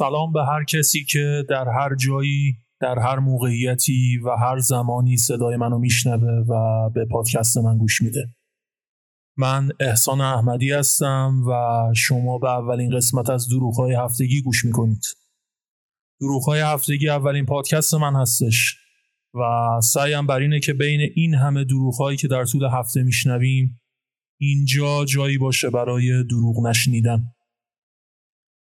سلام به هر کسی که در هر جایی در هر موقعیتی و هر زمانی صدای منو میشنوه و به پادکست من گوش میده. من احسان احمدی هستم و شما به اولین قسمت از دروغهای هفتگی گوش می‌کنید. دروغهای هفتگی اولین پادکست من هستش و سعیم بر اینه که بین این همه دروغهایی که در طول هفته میشنویم اینجا جایی باشه برای دروغ نشنیدن.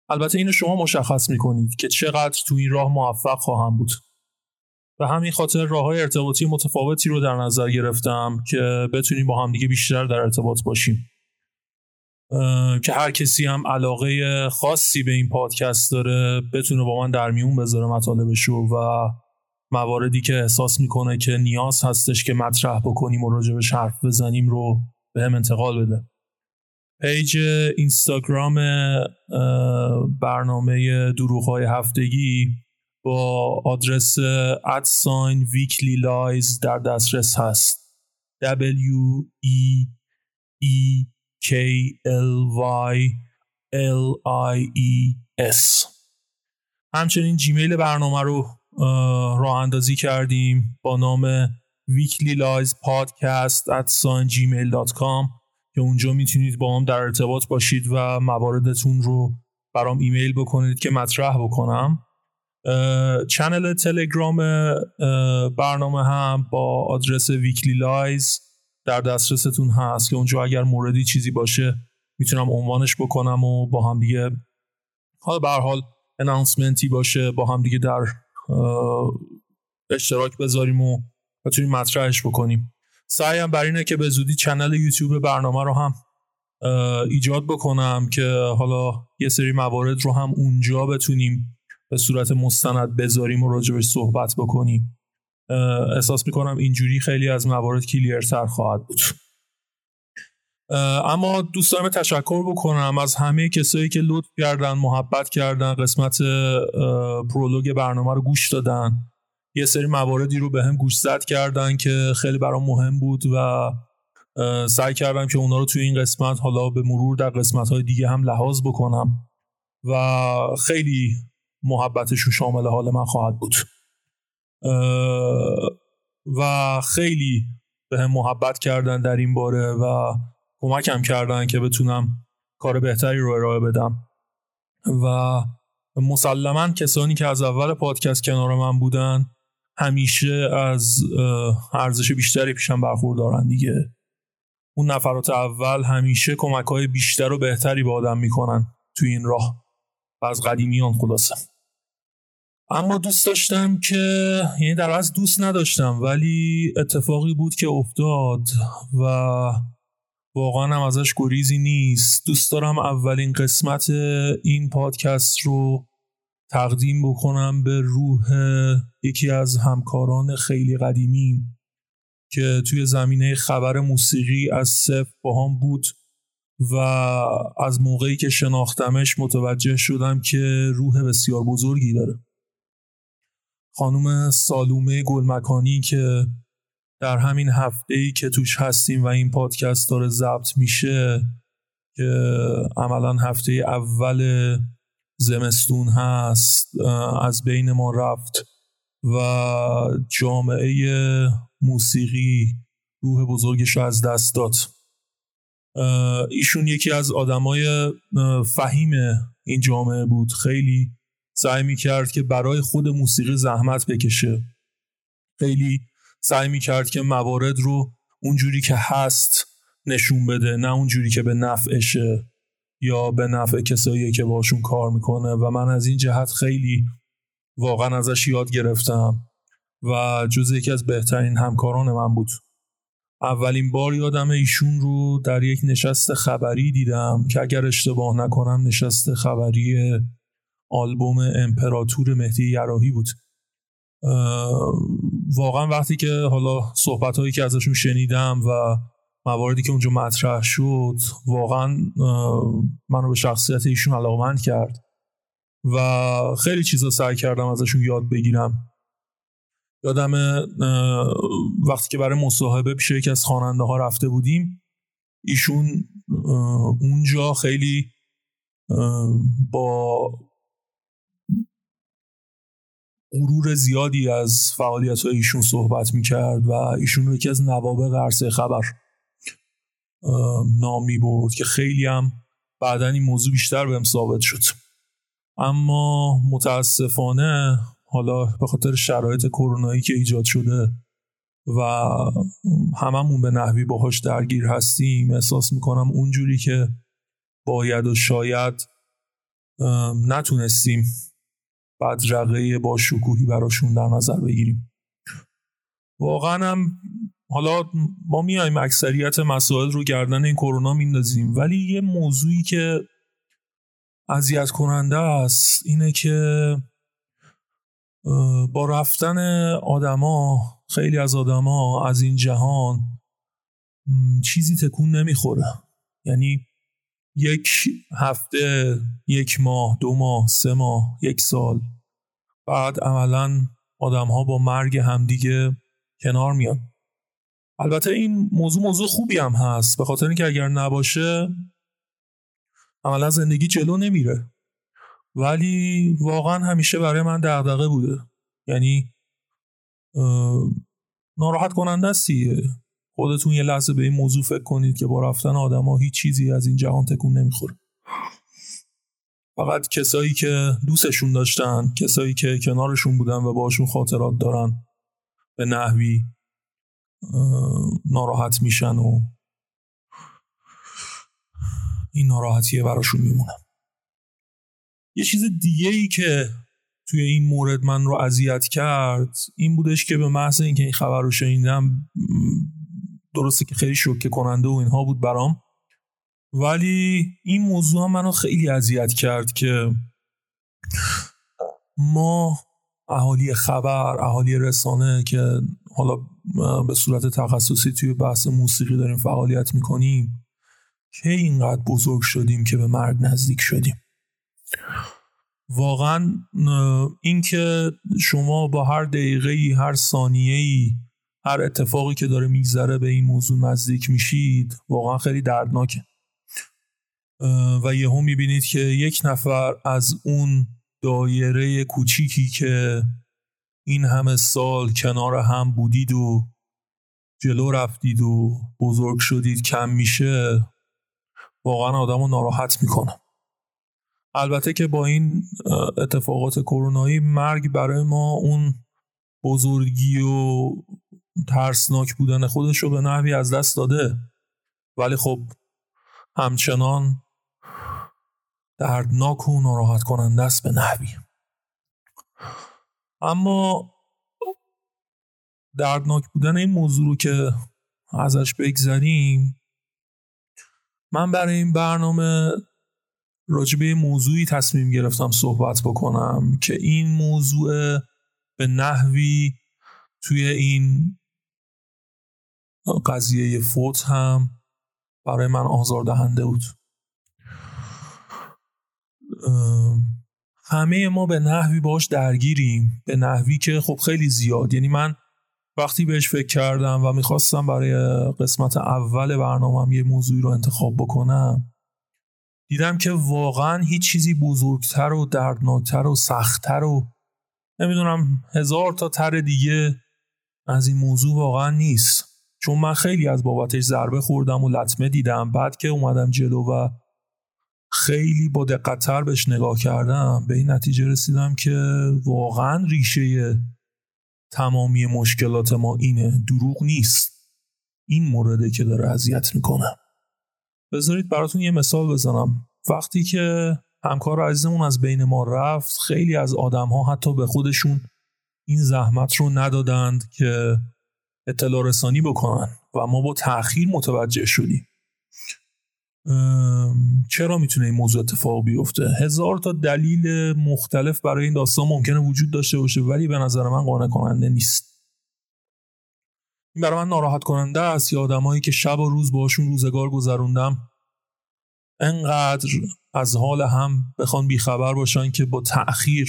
البته اینو شما مشخص می‌کنید که چقدر تو این راه موفق خواهم بود. به همین خاطر راه های ارتباطی متفاوتی رو در نظر گرفتم که بتونیم با همدیگه بیشتر در ارتباط باشیم. که هر کسی هم علاقه خاصی به این پادکست داره بتونه با من در میون بذاره مطالبشو و مواردی که احساس می‌کنه که نیاز هستش که مطرح بکنیم و راجبش حرف بزنیم رو به هم انتقال بده. پیج اینستاگرام برنامه دروغ هفتگی با آدرس at sign Weekly Lies در دسترس هست. W E E K L Y L I E S. همچنین جیمیل برنامه رو راه اندازی کردیم با نام weekly lies podcast at gmail.com که اونجا می‌تونید با هم در ارتباط باشید و مواردتون رو برام ایمیل بکنید که مطرح بکنم. channel تلگرام برنامه هم با آدرس Weekly Lies در دسترستون هست که اونجا اگر موردی چیزی باشه می‌تونم عنوانش بکنم و با هم دیگه حالا به حال announcement ی باشه با هم دیگه در اشتراک بذاریم و بتونیم مطرحش بکنیم. سعیم بر اینه که به زودی چنل یوتیوب برنامه رو هم ایجاد بکنم که حالا یه سری موارد رو هم اونجا بتونیم به صورت مستند بذاریم و راجبش صحبت بکنیم. احساس می‌کنم اینجوری خیلی از موارد کلیرتر خواهد بود. اما دوست تشکر بکنم از همه کسایی که لطف کردن محبت کردن قسمت پرولوگ برنامه رو گوش دادن. یه سری مواردی رو به هم گوش زد کردن که خیلی برام مهم بود و سعی کردم که اونا رو توی این قسمت حالا به مرور در قسمت های دیگه هم لحاظ بکنم و خیلی محبتشون شامل حال من خواهد بود. و خیلی به هم محبت کردن در این باره و کمکم کردن که بتونم کار بهتری رو ارائه بدم. و مسلما کسانی که از اول پادکست کنار من بودن همیشه از ارزش بیشتری پیشم برخوردارن دیگه. اون نفرات اول همیشه کمک های بیشتر و بهتری به آدم می‌کنن توی این راه و از قدیمیان خلاصه. اما دوست داشتم که یعنی در از دوست نداشتم ولی اتفاقی بود که افتاد و واقعا هم ازش گریزی نیست. دوست دارم اولین قسمت این پادکست رو تقدیم بکنم به روح یکی از همکاران خیلی قدیمی که توی زمینه خبر موسیقی از صفر با هم بود و از موقعی که شناختمش متوجه شدم که روح بسیار بزرگی داره. خانم سالومه گلمکانی که در همین هفته ای که توش هستیم و این پادکست داره ضبط میشه که عملا هفته اول زمستون هست از بین ما رفت و جامعه موسیقی روح بزرگش رو از دست داد. ایشون یکی از آدمای فهیم این جامعه بود. خیلی سعی می کرد که برای خود موسیقی زحمت بکشه. خیلی سعی می کرد که موارد رو اونجوری که هست نشون بده نه اونجوری که به نفعشه. یا به نفع کسایی که باشون کار می‌کنه. و من از این جهت خیلی واقعا ازش یاد گرفتم. و جز یکی از بهترین همکاران من بود. اولین بار یادم ایشون رو در یک نشست خبری دیدم که اگر اشتباه نکنم نشست خبری آلبوم امپراتور مهدی یراهی بود. واقعا وقتی که حالا صحبت هایی که ازشون شنیدم و مواردی که اونجا مطرح شد واقعا منو به شخصیت ایشون علاقمند کرد و خیلی چیزا سعی کردم ازشون یاد بگیرم. یادم وقتی که برای مصاحبه پیش یکی از خواننده ها رفته بودیم ایشون اونجا خیلی با غرور زیادی از فعالیت های ایشون صحبت می‌کرد و ایشون یکی از نوابق عرصه خبر نام می برد که خیلی هم بعدا این موضوع بیشتر بهم ثابت شد. اما متاسفانه حالا به خاطر شرایط کرونایی که ایجاد شده و هممون به نحوی باهاش درگیر هستیم احساس می‌کنم اونجوری که باید و شاید نتونستیم بدرقه با شکوهی براشون در نظر بگیریم. واقعا هم حالا ما میایم اکثریت مسائل رو گردن این کرونا میندازیم ولی یه موضوعی که اذیت کننده است اینه که با رفتن آدما خیلی از آدما از این جهان چیزی تکون نمی‌خوره. یعنی یک هفته یک ماه دو ماه سه ماه یک سال بعد عملا آدم ها با مرگ همدیگه کنار میان. البته این موضوع موضوع خوبی هم هست. به خاطر اینکه اگر نباشه عملا زندگی جلو نمیره. ولی واقعا همیشه برای من دغدغه بوده. یعنی ناراحت کننده استیه خودتون یه لحظه به این موضوع فکر کنید که با رفتن آدما هیچ چیزی از این جهان تکون نمی‌خوره. فقط کسایی که دوستشون داشتن کسایی که کنارشون بودن و باشون خاطرات دارن به نحوی ناراحت میشن و این ناراحتیه براشون میمونه. یه چیز دیگه ای که توی این مورد من رو اذیت کرد این بودش که به محض اینکه این خبر رو شنیدم درسته که خیلی شوکه کننده و اینها بود برام ولی این موضوع منو خیلی اذیت کرد که ما اهالی خبر اهالی رسانه که حالا به صورت تخصصی توی بحث موسیقی داریم فعالیت می‌کنیم که اینقدر بزرگ شدیم که به مرگ نزدیک شدیم. واقعا اینکه شما با هر دقیقه هر ثانیه ای هر اتفاقی که داره میگذره به این موضوع نزدیک میشید واقعا خیلی دردناکه. و یهو می‌بینید که یک نفر از اون دایره کوچیکی که این همه سال کنار هم بودید و جلو رفتید و بزرگ شدید کم میشه واقعا آدم رو ناراحت می‌کنه البته که با این اتفاقات کرونایی مرگ برای ما اون بزرگی و ترسناک بودن خودش رو به نحوی از دست داده. ولی خب همچنان دردناک و ناراحت کننده است به نحوی. اما دردناک بودن این موضوع رو که ازش بگذریم من برای این برنامه راجبه موضوعی تصمیم گرفتم صحبت بکنم که این موضوع به نحوی توی این قضیه فوت هم برای من آزار دهنده بود همه ما به نحوی باش درگیریم. به نحوی که خب خیلی زیاد. یعنی من وقتی بهش فکر کردم و می‌خواستم برای قسمت اول برنامهم یه موضوعی رو انتخاب بکنم دیدم که واقعا هیچ چیزی بزرگتر و دردناکتر و سختتر و نمی‌دونم هزار تا تر دیگه از این موضوع واقعا نیست. چون من خیلی از بابتش ضربه خوردم و لطمه دیدم. بعد که اومدم جلو و خیلی با دقتتر بهش نگاه کردم. به این نتیجه رسیدم که واقعا ریشه تمامی مشکلات ما اینه. دروغ نیست. این مورده که داره اذیت می‌کنه. بذارید براتون یه مثال بزنم. وقتی که همکار عزیزمون از بین ما رفت خیلی از آدم ها حتی به خودشون این زحمت رو ندادند که اطلاع رسانی بکنن و ما با تاخیر متوجه شدیم. چرا می‌تونه این موضوع اتفاق بیفته؟ هزار تا دلیل مختلف برای این داستان ممکنه وجود داشته باشه ولی به نظر من قانع کننده نیست. این برای من ناراحت کننده است یا آدمایی که شب و روز باشون روزگار گذروندم انقدر از حال هم بخوان بیخبر باشن که با تأخیر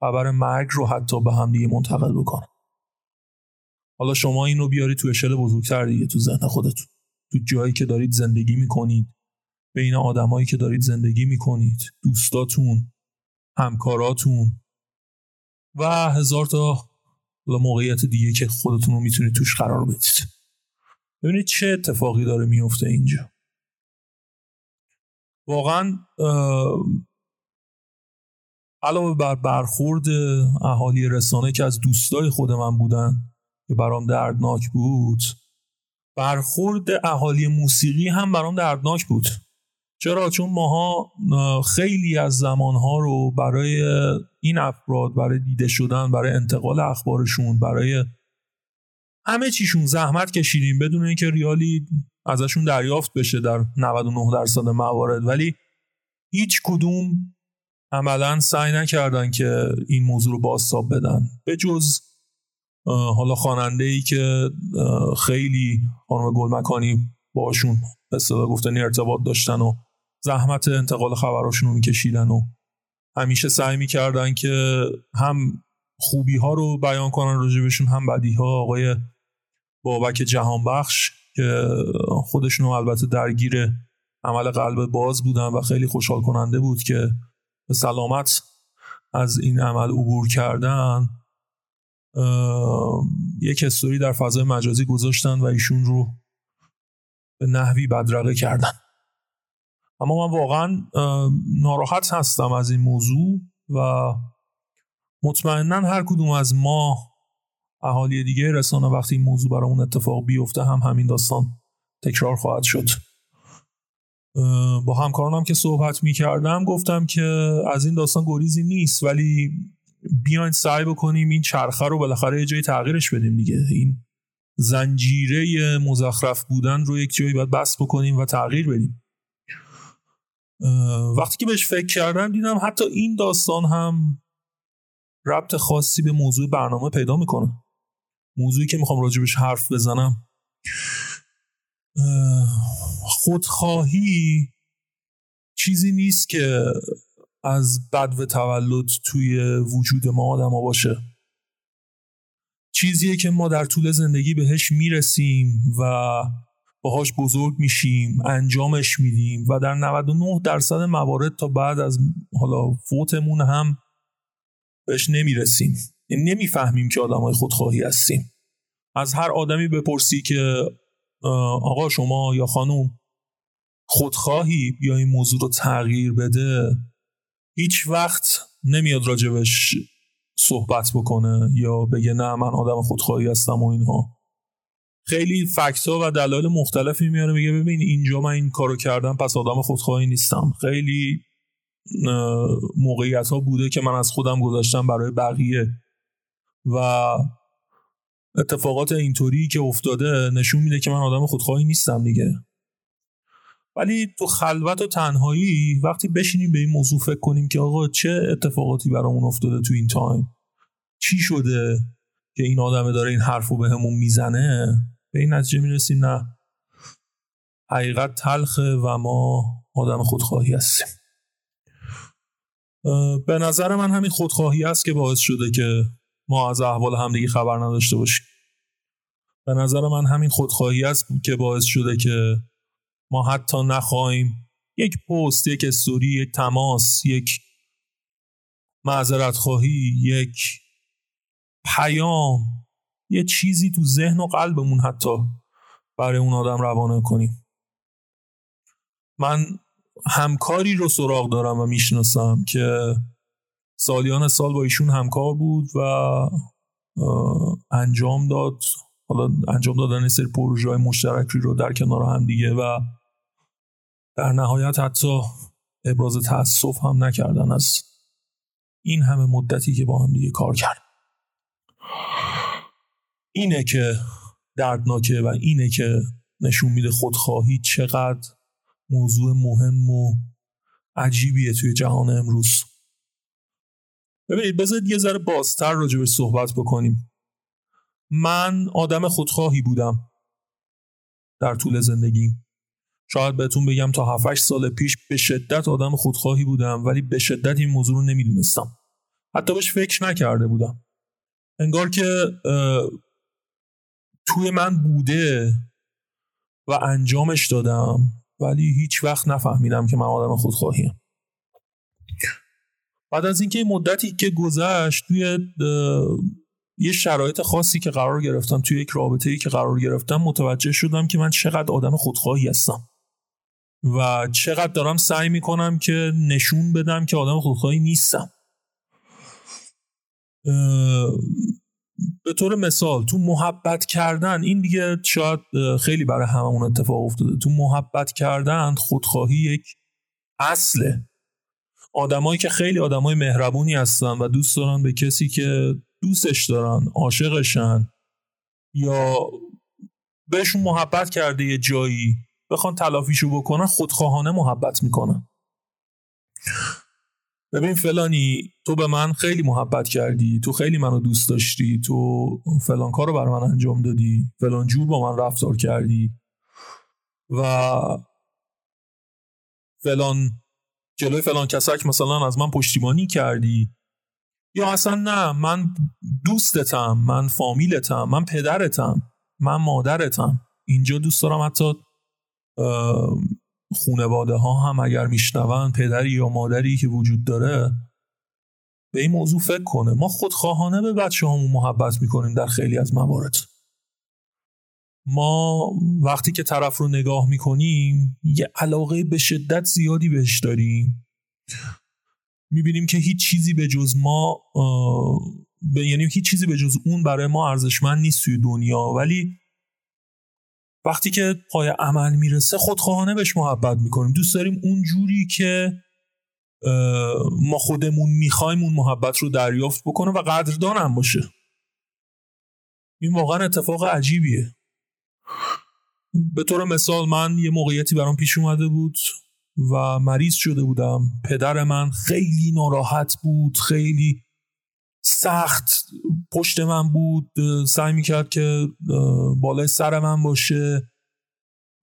خبر مرگ رو حتی به هم دیگه منتقل بکنن. حالا شما این رو بیاری تو اشل بزرگتر دیگه تو ذهن خودتون. تو جایی که دارید زندگی می‌کنید بین آدمایی که دارید زندگی می‌کنید دوستاتون همکاراتون و هزار تا موقعیت دیگه که خودتون رو می‌تونید توش قرار بدید. ببینید چه اتفاقی داره میفته اینجا. واقعا علاوه بر برخورد اهالی رسانه که از دوستای خود من بودن که برام دردناک بود برخورد اهالی موسیقی هم برام دردناک بود. چرا؟ چون ماها خیلی از زمانها رو برای این افراد برای دیده شدن برای انتقال اخبارشون برای همه چیشون زحمت کشیدیم بدون اینکه ریالی ازشون دریافت بشه در 99 درصد موارد. ولی هیچ کدوم عملا سعی نکردن که این موضوع رو بازتاب بدن. به جز حالا خواننده ای که خیلی خانم گلمکانی باشون به گفتن ارتباط داشتن و زحمت انتقال خبراشون رو میکشیدن و همیشه سعی می‌کردن که هم خوبی ها رو بیان کنن راجبشون هم بدی ها آقای بابک جهان بخش که خودشون البته درگیر عمل قلب باز بودن و خیلی خوشحال کننده بود که به سلامت از این عمل عبور کردن. یک استوری در فضای مجازی گذاشتن و ایشون رو به نحوی بدرقه کردن. اما من واقعا ناراحت هستم از این موضوع و مطمئنا هر کدوم از ما اهالی دیگه رسانه وقتی این موضوع برامون اتفاق بیفته هم همین داستان تکرار خواهد شد. با همکارانم که صحبت می کردم گفتم که از این داستان گریزی نیست ولی بیاین سعی بکنیم این چرخه رو بالاخره یه جایی تغییرش بدیم دیگه. این زنجیره مزخرف بودن رو یک جایی باید بس بکنیم و تغییر بدیم. وقتی که بهش فکر کردم دیدم حتی این داستان هم ربط خاصی به موضوع برنامه پیدا می‌کنه. موضوعی که می‌خوام راجبش حرف بزنم. خودخواهی چیزی نیست که از بد و تولد توی وجود ما آدم باشه. چیزیه که ما در طول زندگی بهش می‌رسیم و باهاش بزرگ میشیم انجامش میدیم و در 99 درصد موارد تا بعد از حالا فوتمون هم بهش نمی‌رسیم. یعنی نمی‌فهمیم که آدم های خودخواهی هستیم. از هر آدمی بپرسی که آقا شما یا خانوم خودخواهی یا این موضوع رو تغییر بده هیچ وقت نمیاد راجبش صحبت بکنه یا بگه نه من آدم خودخواهی هستم و اینها. خیلی فکت و دلایل مختلفی میاره میگه ببین اینجا من این کارو کردم پس آدم خودخواهی نیستم. خیلی موقعیت ها بوده که من از خودم گذاشتم برای بقیه. و اتفاقات اینطوری که افتاده نشون میده که من آدم خودخواهی نیستم دیگه. ولی تو خلوت و تنهایی وقتی بشینیم به این موضوع فکر کنیم که آقا چه اتفاقاتی برامون افتاده تو این تایم؟ چی شده که این آدمه داره این حرفو به همون می‌زنه؟ به این نتیجه می‌رسیم؟ نه. حقیقت تلخه و ما آدم خودخواهی هستیم. به نظر من همین خودخواهی است که باعث شده که ما از احوال همدیگه خبر نداشته باشیم. به نظر من همین خودخواهی است که باعث شده که ما حتی نخواهیم یک پست یک استوری یک تماس یک معذرت خواهی یک پیام یه چیزی تو ذهن و قلبمون حتی برای اون آدم روانه کنیم. من همکاری رو سراغ دارم و می‌شناسم که سالیان سال با ایشون همکار بود و انجام داد. حالا انجام دادن سری پروژه مشترکی رو در کنار هم دیگه و در نهایت حتی ابراز تاسف هم نکردن از این همه مدتی که با هم دیگه کار کرد اینه که دردناکه و اینه که نشون میده خودخواهی چقدر موضوع مهم و عجیبیه توی جهان امروز. ببینید بذارید یه ذره بازتر راجع به صحبت بکنیم. من آدم خودخواهی بودم در طول زندگیم. شاید بهتون بگم تا 7 سال پیش به شدت آدم خودخواهی بودم ولی به شدت این موضوع رو نمی‌دونستم. حتی بهش فکر نکرده بودم. انگار که توی من بوده و انجامش دادم ولی هیچ وقت نفهمیدم که من آدم خودخواهیم. بعد از اینکه مدتی که گذشت توی یه شرایط خاصی که قرار گرفتم توی یک رابطه ای که قرار گرفتم متوجه شدم که من چقدر آدم خودخواهی هستم. و چقدر دارم سعی می‌کنم که نشون بدم که آدم خودخواهی نیستم. به طور مثال تو محبت کردن این دیگه شاید خیلی برای هممون اتفاق افتاده. تو محبت کردن خودخواهی یک اصله. آدمایی که خیلی آدمای مهربونی هستن و دوست دارن به کسی که دوستش دارن عاشقشن یا بهشون محبت کرده یه جایی بخوان تلافیشو بکنن خودخواهانه محبت می‌کنن. ببین فلانی تو به من خیلی محبت کردی تو خیلی منو دوست داشتی تو فلان کار رو بر من انجام دادی فلان جور با من رفتار کردی و فلان جلوی فلان کسک مثلا از من پشتیبانی کردی. یا اصلا نه من دوستتم من فامیلتم من پدرتم من مادرتم. اینجا دوست دارم حتی خونواده ها هم اگر میشنون پدری یا مادری که وجود داره به این موضوع فکر کنه. ما خودخواهانه به بچه همون محبت می‌کنیم در خیلی از موارد. ما وقتی که طرف رو نگاه می‌کنیم یه علاقه به شدت زیادی بهش داریم. می‌بینیم که هیچ چیزی به جز ما یعنی هیچ چیزی به جز اون برای ما ارزشمند نیست توی دنیا. ولی وقتی که پای عمل می‌رسه خودخواهانه بهش محبت می‌کنیم. دوست داریم اون جوری که ما خودمون می‌خوایم اون محبت رو دریافت بکنه و قدردان هم باشه. این واقعا اتفاق عجیبیه. به طور مثال من یه موقعیتی برام پیش اومده بود و مریض شده بودم. پدر من خیلی ناراحت بود خیلی سخت پشت من بود سعی می‌کرد که بالای سر من باشه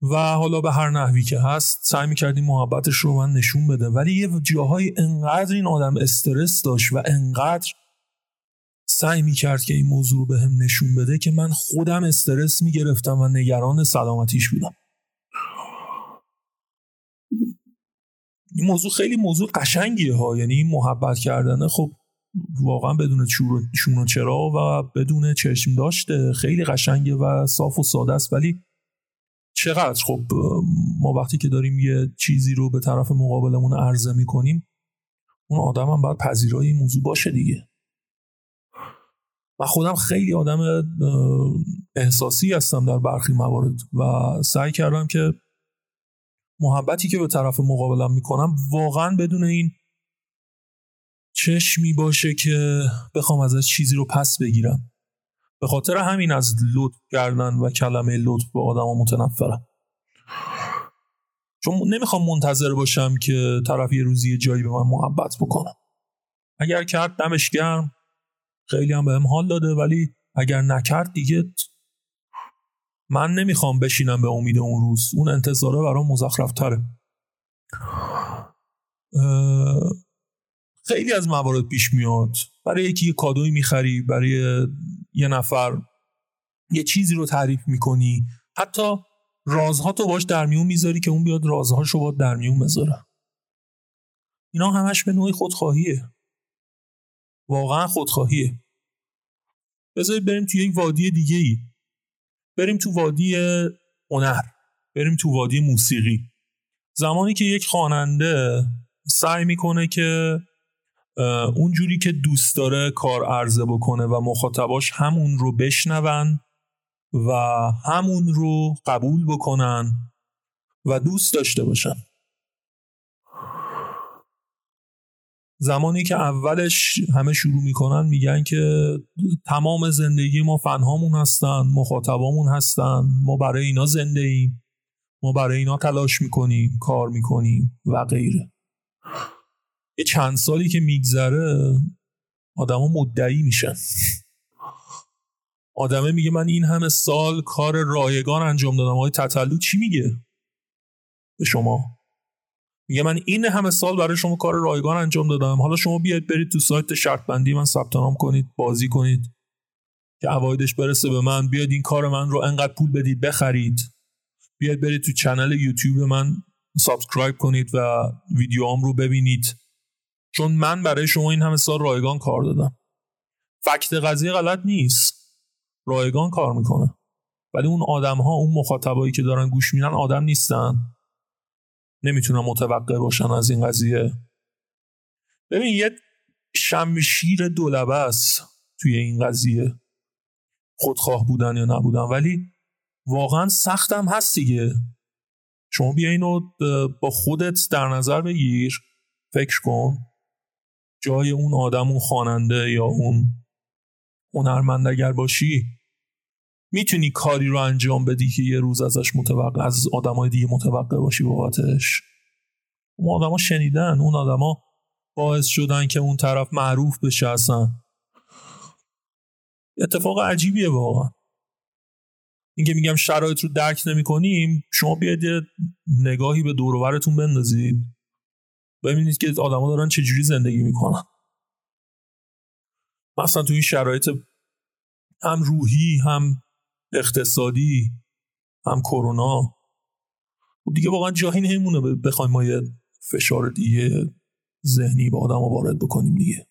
و حالا به هر نحوی که هست سعی می‌کردیم محبتش رو من نشون بده. ولی یه جاهای انقدر این آدم استرس داشت و انقدر سعی می‌کرد که این موضوع رو به هم نشون بده که من خودم استرس می‌گرفتم و نگران سلامتیش بودم. این موضوع خیلی موضوع قشنگیه ها یعنی محبت کردن. خب واقعا بدون شون و چرا و بدون چشم داشته خیلی قشنگه و صاف و ساده است. ولی چقدر؟ خب ما وقتی که داریم یه چیزی رو به طرف مقابلمون عرضه می‌کنیم اون آدم هم باید پذیرای این موضوع باشه دیگه. و خودم خیلی آدم احساسی هستم در برخی موارد و سعی کردم که محبتی که به طرف مقابلم می‌کنم واقعا بدون این چشمی باشه که بخوام ازش چیزی رو پس بگیرم. به خاطر همین از لطف کردن و کلمه لطف به آدم متنفرم. چون نمی‌خوام منتظر باشم که طرف یه روزی جایی به من محبت بکنم اگر کرد دمش گرم خیلی هم بهم حال داده ولی اگر نکرد دیگه من نمی‌خوام بشینم به امید اون روز. اون انتظاره برام مزخرف تره خیلی از موارد پیش میاد. برای یکی یه کادوی می‌خری برای یه نفر یه چیزی رو تعریف می‌کنی. حتی رازها تو باش در میون می‌ذاری که اون بیاد رازهاش رو باید در میون بذاره. اینا همش به نوعی خودخواهیه. واقعا خودخواهیه. بذارید بریم توی یک وادی دیگه ای بریم تو وادی هنر. بریم تو وادی موسیقی. زمانی که یک خواننده سعی می‌کنه که اونجوری که دوست داره کار عرضه بکنه و مخاطباش همون رو بشنون و همون رو قبول بکنن و دوست داشته باشن. زمانی که اولش همه شروع می‌کنن میگن که تمام زندگی ما فنهامون هستن مخاطبامون هستن ما برای اینا زنده ایم ما برای اینا تلاش می‌کنیم کار می‌کنیم و غیره. یه چند سالی که میگذره آدما مدعی میشن. آدمه میگه من این همه سال کار رایگان انجام دادم. آقای تطلو چی میگه؟ به شما. میگه من این همه سال برای شما کار رایگان انجام دادم. حالا شما بیاید برید تو سایت شرط بندی من ثبت نام کنید بازی کنید که عوایدش برسه به من. بیاید این کار من رو انقدر پول بدید بخرید. بیاید برید تو channel یوتیوب من subscribe کنید و ویدیوام رو ببینید. چون من برای شما این همه سال رایگان کار دادم. fact قضیه غلط نیست. رایگان کار می‌کنه. ولی اون آدم ها اون مخاطبایی که دارن گوش میدن آدم نیستن. نمی‌تونن متوقع باشن از این قضیه. ببین یه شمشیر دولبه است توی این قضیه. خودخواه بودن یا نبودن. ولی واقعا سختم هست دیگه. شما بیا اینو با خودت در نظر بگیر. فکر کن. جای اون آدم اون خواننده یا اون هنرمند اگر باشی می‌تونی کاری رو انجام بدی که یه روز ازش متوقع از آدمای دیگه متوقع باشی بابتش. اون آدما شنیدن اون آدما باعث شدن که اون طرف معروف بشه اصلا. اتفاق عجیبیه واقعا. اینکه میگم شرایط رو درک نمی کنیم شما بیاید نگاهی به دوروبرتون بندازید. ببینید که آدما دارن چجوری زندگی می‌کنن. مثلا تو این شرایط هم روحی هم اقتصادی هم کرونا. خب دیگه واقعا جاهی نمیمونه بخوایم ما یه فشار دیگه ذهنی به آدم وارد بکنیم دیگه.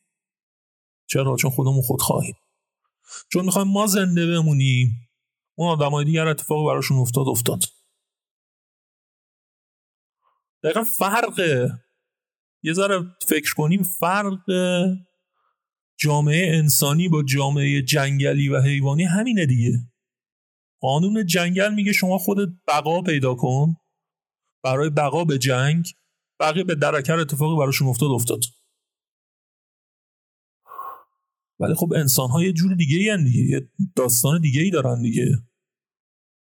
چرا؟ چون خودمون خود خواهیم چون می‌خوایم ما زنده بمونیم اون آدمای دیگر اتفاق براشون افتاد افتاد. دقیقا فرق یه ذره فکر کنیم فرق جامعه انسانی با جامعه جنگلی و حیوانی همینه دیگه. قانون جنگل میگه شما خودت بقا پیدا کن برای بقا به جنگ بقیه به درکر اتفاقی براشون افتاد افتاد. ولی خب انسان ها یه جور دیگه ای دیگه یه داستان دیگه ای دارن دیگه.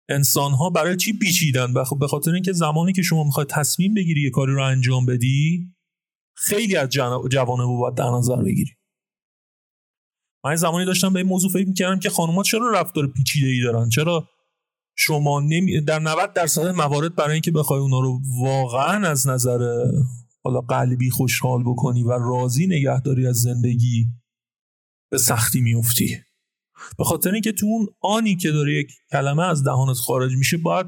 انسان ها برای چی پیچیدن؟ خب به خاطر اینکه زمانی که شما می‌خوای تصمیم بگیری یه کاری رو انجام بدی خیلی از جوانه باید در نظر بگیری من زمانی داشتم به این موضوع فکر می‌کردم که خانوما چرا رفتار پیچیده ای دارن؟ چرا شما نمی... در 90 درصد موارد برای اینکه بخوای اونا رو واقعا از نظر حالا قلبی خوشحال بکنی و راضی نگهداری از زندگی به سختی میفتی به خاطر اینکه تو اون آنی که داره یک کلمه از دهانت خارج میشه باید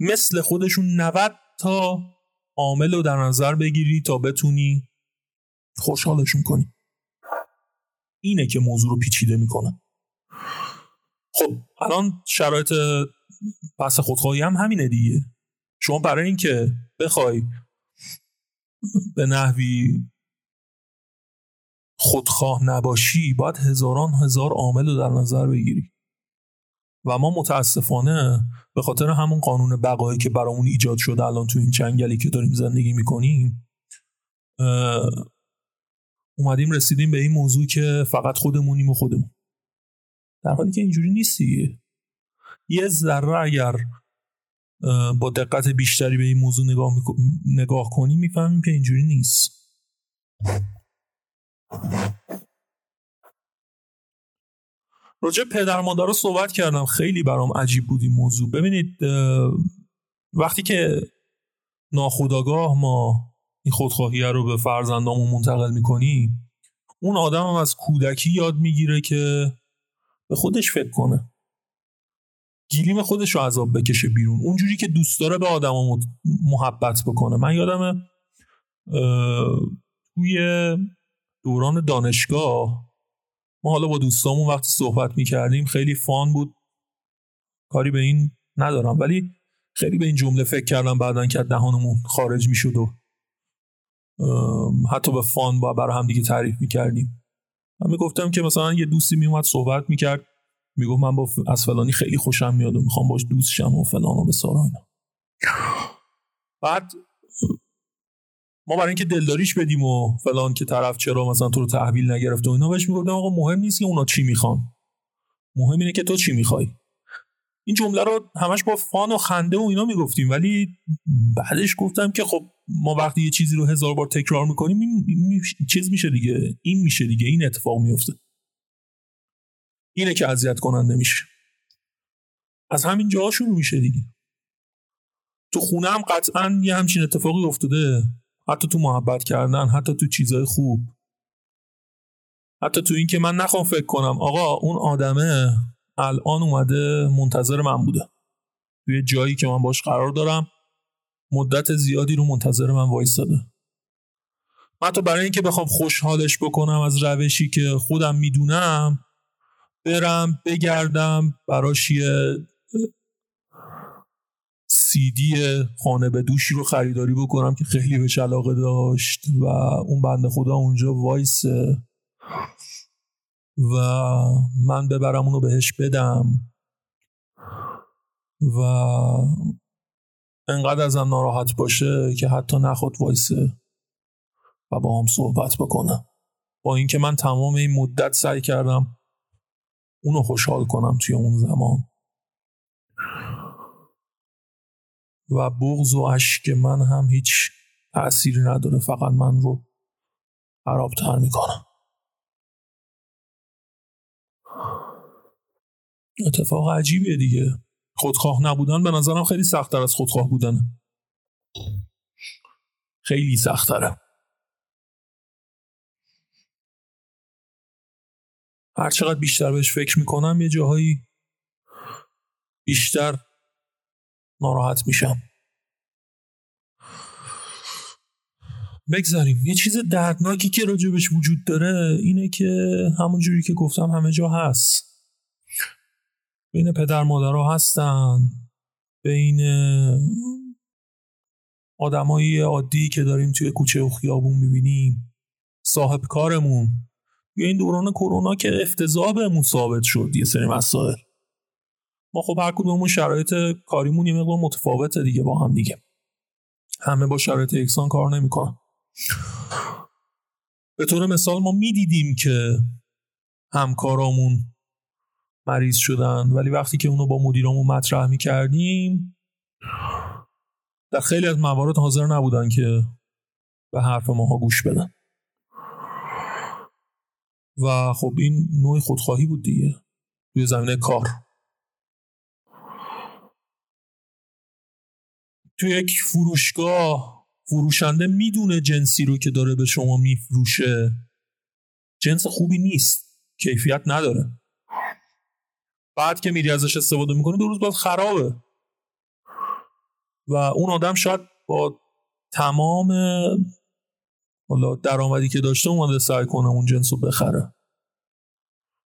مثل خودشون 90 تا عامل رو در نظر بگیری تا بتونی خوشحالشون کنی. اینه که موضوع رو پیچیده می‌کنه. خب الان شرایط پس خودخواهی هم همینه دیگه. شما برای اینکه بخوای به نحوی خودخواه نباشی باید هزاران هزار عامل رو در نظر بگیری. و ما متاسفانه به خاطر همون قانون بقایی که برامون ایجاد شده الان تو این جنگلی که داریم زندگی می‌کنیم اومدیم رسیدیم به این موضوع که فقط خودمونیم و خودمون. در حالی که اینجوری نیست یه ذره اگر با دقت بیشتری به این موضوع نگاه, نگاه کنیم می‌فهمیم که اینجوری نیست. راجع پدر مادر صحبت کردم. خیلی برام عجیب بود این موضوع. ببینید وقتی که ناخداگاه ما این خودخواهی رو به فرزندامون منتقل می‌کنیم اون آدم هم از کودکی یاد می‌گیره که به خودش فکر کنه. گیلیم خودش رو عذاب بکشه بیرون. اونجوری که دوست داره به آدم محبت بکنه. من یادم توی دوران دانشگاه ما حالا با دوستامون وقتی صحبت می‌کردیم خیلی فان بود. کاری به این ندارم. ولی خیلی به این جمله فکر کردم بعدا که دهانمون خارج می‌شد و حتی به فان با برای هم دیگه تعریف می‌کردیم. من می‌گفتم که مثلا یه دوستی میومد صحبت می‌کرد. می‌گفت من با از فلانی خیلی خوشم میاد و می‌خوام باش دوست شم و فلان و اینا. بعد ما برای اینکه دلداریش بدیم و فلان که طرف چرا مثلا تو رو تحویل نگرفته و اینا بهش می‌گفتم آقا مهم نیست که اونا چی می‌خوان. مهم اینه که تو چی می‌خوای. این جمله رو همش با فان و خنده و اینا می‌گفتیم ولی بعدش گفتم که خب ما وقتی یه چیزی رو هزار بار تکرار می‌کنیم این چیز میشه دیگه این میشه دیگه این اتفاق میفته اینه که اذیت کننده میشه. از همین جاها شروع میشه دیگه. تو خونه هم قطعا یه همچین اتفاقی افتاده. حتی تو محبت کردن حتی تو چیزای خوب. حتی تو این که من نخوام فکر کنم آقا اون آدمه الان اومده منتظر من بوده. توی جایی که من باش قرار دارم مدت زیادی رو منتظر من وایستاده. من تو برای اینکه بخوام خوشحالش بکنم از روشی که خودم می‌دونم برم بگردم براش یه سیدی خانه به دوشی رو خریداری بکنم که خیلی بهش علاقه داشت و اون بنده خدا اونجا وایسه و من ببرم اونو بهش بدم و انقدر ازم ناراحت باشه که حتی نخواد وایسه و با هم صحبت بکنم. با اینکه من تمام این مدت سعی کردم اونو خوشحال کنم توی اون زمان. و بغض و اشک من هم هیچ تأثیری نداره فقط من رو خرابتر می‌کنم. اتفاق عجیبیه دیگه. خودخواه نبودن به نظرم خیلی سختتر از خودخواه بودن خیلی سختره هر چقدر بیشتر بهش فکر می‌کنم یه جاهایی بیشتر ناراحت میشم. بگذاریم. یه چیز دردناکی که راجبش وجود داره اینه که همون جوری که گفتم همه جا هست. بین پدر مادرها هستن. بین آدمایی عادی که داریم توی کوچه و خیابون می‌بینیم. صاحب کارمون. توی این دوران کرونا که افتضاح بهمون ثابت شد یه سری مسائل. ما خب هر کدوممون شرایط کاریمون یه مقدار متفاوته دیگه با هم دیگه. همه با شرایط یکسان کار نمی‌کنن. به طور مثال ما می‌دیدیم که همکارامون مریض شدن ولی وقتی که اونو با مدیرامون مطرح می‌کردیم در خیلی از موارد حاضر نبودن که به حرف ماها گوش بدن. و خب این نوع خودخواهی بود دیگه. توی زمینه کار. توی یک فروشگاه فروشنده می‌دونه جنسی رو که داره به شما میفروشه. جنس خوبی نیست. کیفیت نداره. بعد که میری ازش استفاده می‌کنه دو روز بعد خرابه. و اون آدم شاید با تمام حالا درآمدی که داشته اومده سعی کنه اون جنس رو بخره.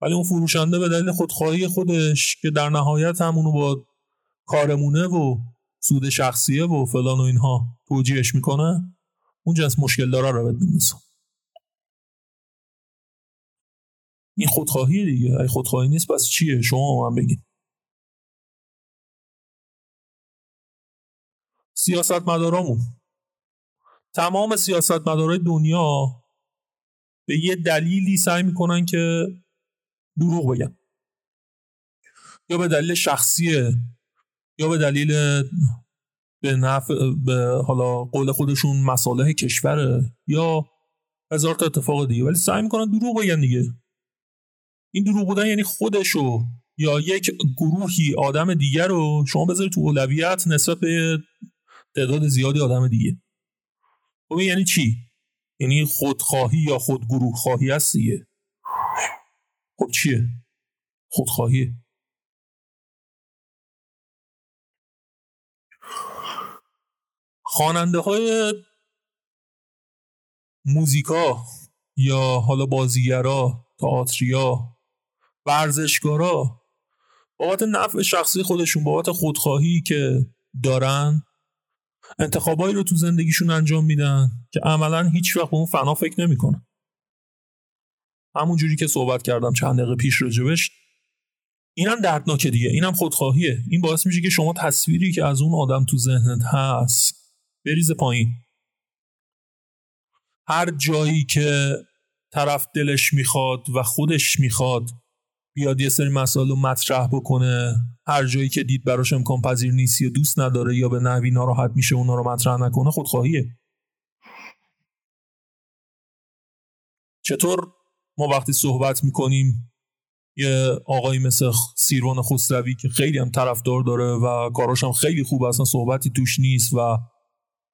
ولی اون فروشنده به دلیل خودخواهی خودش که در نهایت هم اونو با کارمونه و سود شخصیه و فلان و اینها توجیهش می‌کنه اون جنس مشکل داره رو بهت این خودخواهی دیگه. ای خودخواهی نیست پس چیه؟ شما من بگید. سیاست مدارامون تمام سیاست مدارای دنیا به یه دلیلی سعی می‌کنن که دروغ بگن. یا به دلیل شخصیه یا به دلیل به نفع به حالا قول خودشون مصالح کشوره یا هزار تا اتفاق دیگه. ولی سعی می‌کنن دروغ بگن دیگه. این دروغ بودن یعنی خودشو یا یک گروهی آدم دیگر رو شما بذارید تو اولویت نسبت به تعداد زیادی آدم دیگه. خب یعنی چی؟ یعنی خودخواهی یا خودگروه خواهی هست دیگه. خب چیه؟ خودخواهی خواننده های موزیکا یا حالا بازیگرا تئاتریا ورزشکارا بابت نفع شخصی خودشون بابت خودخواهی که دارن انتخابایی رو تو زندگیشون انجام میدن که عملا هیچ وقت اون فنا فکر نمی‌کنن. همون جوری که صحبت کردم چند دقیقه پیش راجبش اینم دردناکه دیگه اینم خودخواهیه. این باعث میشه که شما تصویری که از اون آدم تو ذهنت هست بریز پایین. هر جایی که طرف دلش می‌خواد و خودش می‌خواد بیاد یه سری مسائل رو مطرح بکنه. هر جایی که دید براش امکان پذیر نیست یا دوست نداره یا به نحوی ناراحت میشه اونا رو مطرح نکنه خودخواهیه. چطور؟ ما وقتی صحبت می‌کنیم یه آقایی مثل سیروان خسروی که خیلی هم طرفدار داره و کاراش هم خیلی خوب اصلا صحبتی توش نیست و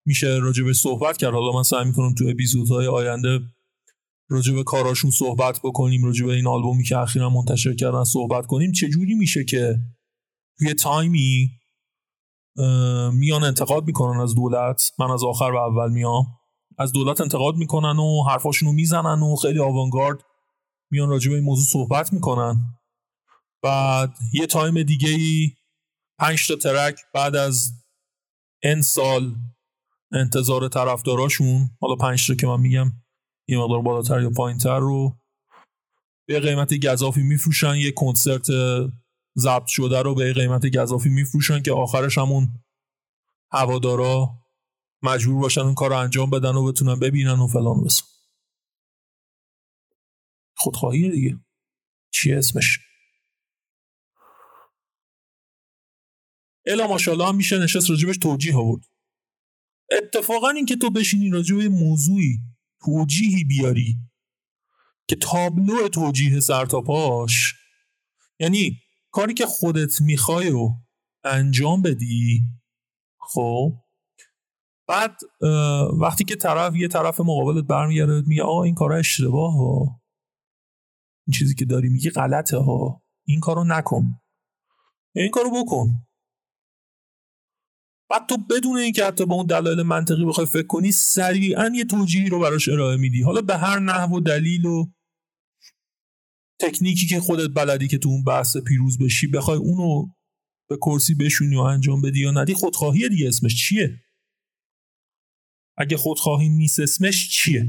میشه راجبش صحبت کرد. حالا من سعی می‌کنم تو اپیزودهای آینده راجع به کاراشون صحبت بکنیم راجع به این آلبومی که اخیرا منتشر کردن صحبت کنیم. چه جوری میشه که توی تایمی میان انتقاد می‌کنن از دولت؟ من از آخر و اول میام. از دولت انتقاد می‌کنن و حرفاشون رو می‌زنن و خیلی آوانگارد میان راجع به این موضوع صحبت می‌کنن. بعد یه تایم دیگه ای پنج تا ترک بعد از ان سال انتظار طرفداراشون. حالا پنج تا که من میگم یه مقدار بالاتر یا پایینتر رو به قیمت گذافی میفروشن. یه کنسرت ضبط شده رو به قیمت گذافی میفروشن که آخرش همون هوادارا مجبور باشن اون کار رو انجام بدن و بتونن ببینن و فلان و خودخواهیه دیگه. چیه اسمش؟ الا ماشاءالله هم میشه نشست راجبش توجیه آورد. اتفاقا این که تو بشینی راجب موضوعی توجیهی بیاری که تابلو توجیه سرتاپاش یعنی کاری که خودت می‌خوای رو انجام بدی خب؟ بعد وقتی که طرف یه طرف مقابلت برمیگرده میگه آه این کار اشتباه ها. این چیزی که داری میگی غلطه ها. این کارو نکن. این کارو بکن. بعد تو بدون اینکه حتی با اون دلایل منطقی بخوای فکر کنی سریعا یه توجیهی رو براش ارائه میدی. حالا به هر نحو و دلیل و تکنیکی که خودت بلدی که تو اون بحث پیروز بشی بخوای اونو به کرسی بشونی و انجام بدی یا ندی خودخواهی دیگه اسمش چیه؟ اگه خودخواهی نیست اسمش چیه؟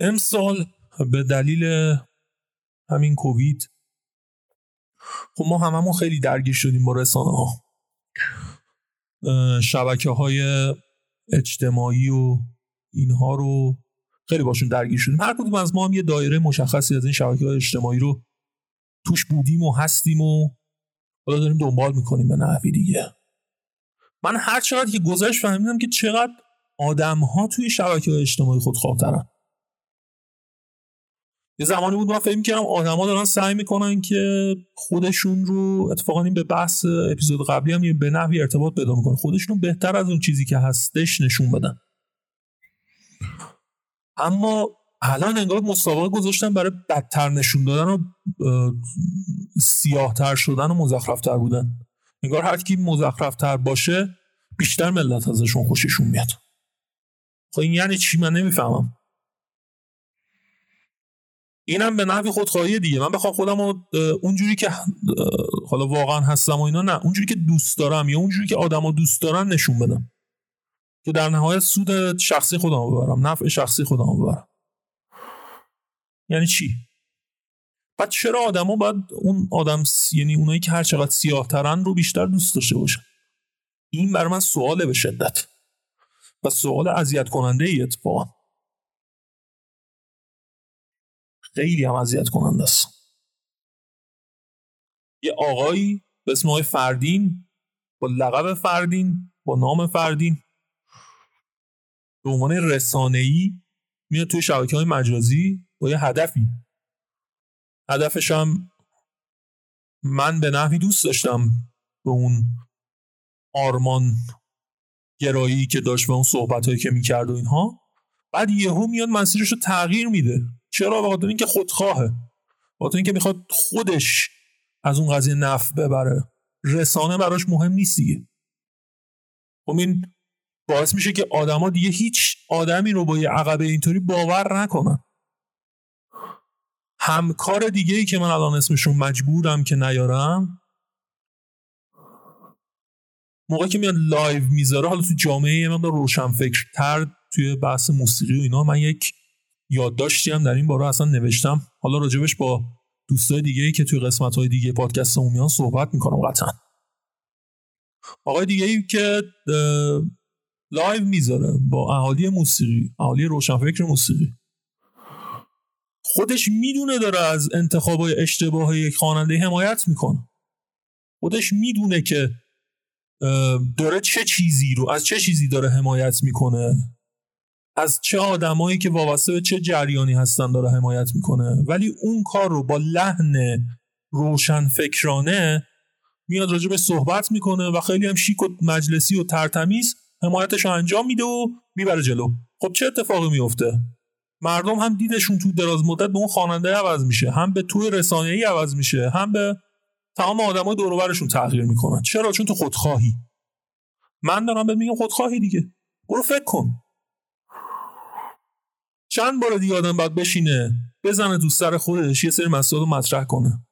امسال به دلیل همین کووید. خب ما هممون خیلی درگیر شدیم با رسانه ها شبکه های اجتماعی و اینها رو خیلی باشون درگیر شدیم. هر کدوم از ما هم یه دایره مشخصی از این شبکه های اجتماعی رو توش بودیم و هستیم و حالا داریم دنبال می‌کنیم به نحوی دیگه. من هر چقدر که گذشت فهمیدم که چقدر آدم ها توی شبکه های اجتماعی خود خواهترن یه زمانی بود من فکر کردم آدما دارن سعی می‌کنن که خودشون رو اتفاقا این به بحث اپیزود قبلی هم به نحوی ارتباط پیدا می‌کنن. خودشون بهتر از اون چیزی که هستش نشون بدن. اما الان انگار مسابقه گذاشتن برای بدتر نشون دادن و سیاهتر شدن و مزخرفتر بودن. انگار هر کی مزخرفتر باشه بیشتر ملت ازشون خوششون میاد. خب این یعنی چی؟ من نمی‌فهمم. اینم به نحوی خودخواهی دیگه. من بخوام خودم اونجوری که حالا واقعا هستم و اینا نه. اونجوری که دوست دارم یا اونجوری که آدما دوست دارن نشون بدم. که در نهایت سود شخصی خودم ببرم نفع شخصی خودم ببرم. یعنی چی؟ بعد چرا آدما باید اون آدم یعنی اونایی که هر چقدر سیاه ترن رو بیشتر دوست داشته باشن؟ این بر من سواله به شدت. و سوال اذیت کننده ای اتفاقا. خیلی هم اذیت کننده است. یه آقایی به اسم آقای فردین با لقب فردین با نام فردین به عنوان ای میاد توی شبکه های مجازی با یه هدفی. هدفش هم من به نحوی دوست داشتم به اون آرمان گرایی که داشت و اون صحبت هایی که می‌کرد و اینها. بعد یهو میاد مسیرش رو تغییر میده. چرا؟ به خاطر اینکه خودخواهه خاطر اینکه می‌خواد خودش از اون قضیه نفع ببره. رسانه براش مهم نیست دیگه. خب این باعث میشه که آدما دیگه هیچ آدمی رو با یه عقبه اینطوری باور نکنن. همکار دیگه ای که من الان اسمشون مجبورم که نیارم موقعی که میاد live می‌ذاره حالا تو جامعه مقدار روشن فکر تر توی بحث موسیقی و اینا من یک یادداشتی هم در این باره اصلا نوشتم. حالا راجبش با دوستای دیگه ای که توی قسمت های دیگه پادکست میان صحبت می‌کنم قطعا. آقای دیگه ای که لایو می‌ذاره با اهالی موسیقی اهالی روشنفکر موسیقی. خودش می‌دونه داره از انتخاب اشتباه یک خواننده حمایت می‌کنه. خودش می‌دونه که داره چه چیزی رو از چه چیزی داره حمایت می‌کنه. از چه آدمایی که وابسته به چه جریانی هستن داره حمایت می‌کنه. ولی اون کار رو با لحن روشن فکرانه میاد راجع به صحبت می‌کنه و خیلی هم شیک و مجلسی و ترتمیز حمایتش رو انجام میده و می‌بره جلو. خب چه اتفاقی میفته مردم هم دیدشون تو دراز مدت به اون خواننده عوض میشه هم به توی رسانه ای عوض میشه هم به تمام آدمای دور تغییر می‌کنن. چرا؟ چون تو خودخواهی. من دارم به میگم خودخواهی دیگه. برو فکر کن. چند بار دیگه آدم باید بشینه بزنه تو سر خودش یه سری مسائل مطرح کنه.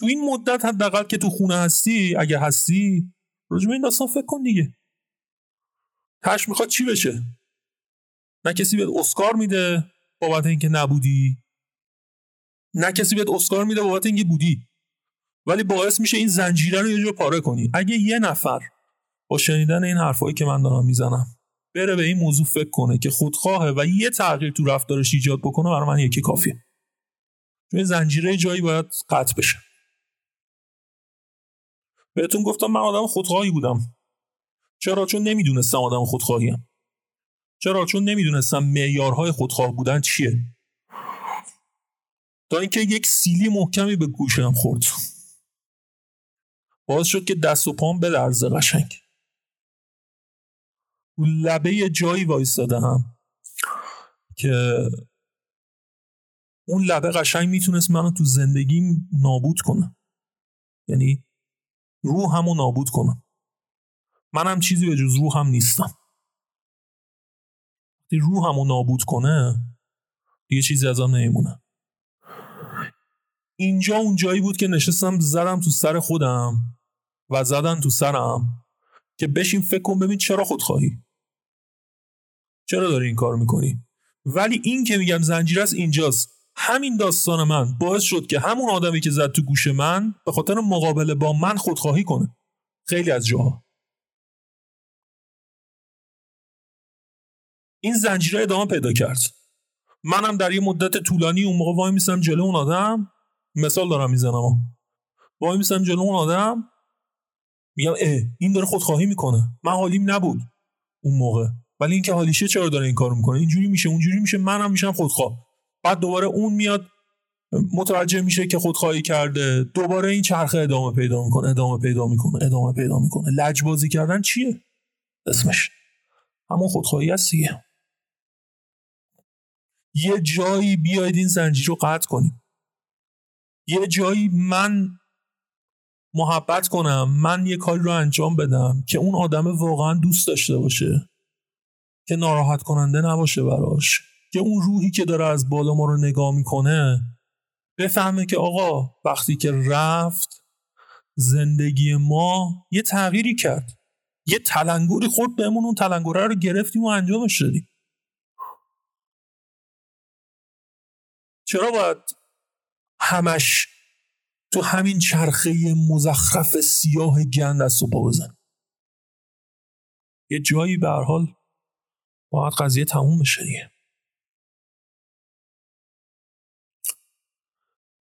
تو این مدت حداقل که تو خونه هستی اگه هستی راجع این داستان فکر کن دیگه. تش می‌خواد چی بشه؟ نه کسی بهت اسکار میده بابت اینکه نبودی. نه کسی بهت اسکار میده بابت اینکه بودی. ولی باعث میشه این زنجیره رو یه جور پاره کنی. اگه یه نفر با شنیدن این حرفایی که من دارم می‌زنم بره به این موضوع فکر کنه که خودخواهه و یه تغییر تو رفتارش ایجاد بکنه برای من یکی کافیه. چون زنجیره جایی باید قطع بشه. بهتون گفتم من آدم خودخواهی بودم. چرا؟ چون نمی‌دونستم آدم خودخواهیم چرا؟ چون نمی‌دونستم معیارهای خودخواه بودن چیه. تا اینکه یک سیلی محکمی به گوشم خورد. باعث شد که دست و پام بلرزه قشنگ. لبه جایی وایستاده هم که اون لبه قشنگ می‌تونست منو تو زندگیم نابود کنه. یعنی روح همو نابود کنم منم چیزی به جز روحم نیستم. وقتی روحمو نابود کنه دیگه چیزی ازم نمیمونه. اینجا اون جایی بود که نشستم زدم تو سر خودم و زدن تو سرم که بشین فکر کن ببین چرا خودخواهی. چرا داری این کار می‌کنی؟ ولی این که میگم زنجیر است اینجاست. همین داستان من باعث شد که همون آدمی که زد تو گوش من به خاطر مقابله با من خودخواهی کنه. خیلی از جاها. این زنجیره ادامه پیدا کرد. منم در یه مدت طولانی اون موقع وای میسم جلو اون آدم. مثال دارم می‌زنم وای میسم جلو اون آدم. میگم اه این داره خودخواهی می‌کنه. من حالیم نبود اون موقع. ولی اینکه حالیشه چرا داره این کارو می‌کنه؟ اینجوری میشه اونجوری میشه منم میشم خودخواه. بعد دوباره اون میاد متوجه میشه که خودخواهی کرده. دوباره این چرخه ادامه پیدا می‌کنه ادامه پیدا می‌کنه ادامه پیدا می‌کنه. لجبازی کردن چیه؟ اسمش. همون خودخواهی هست دیگه. یه جایی بیاید این زنجیر رو قطع کنیم. یه جایی من محبت کنم من یه کاری رو انجام بدم که اون آدم واقعا دوست داشته باشه. که ناراحت کننده نباشه براش. که اون روحی که داره از بالا ما رو نگاه می‌کنه بفهمه که آقا وقتی که رفت زندگی ما یه تغییری کرد. یه تلنگوری خورد بهمون اون تلنگوره رو گرفتیم و انجامش دادیم. چرا باید همش تو همین چرخه مزخرف سیاه گند از صبح بزن یه جایی به حال باید قضیه تموم بشه دیگه.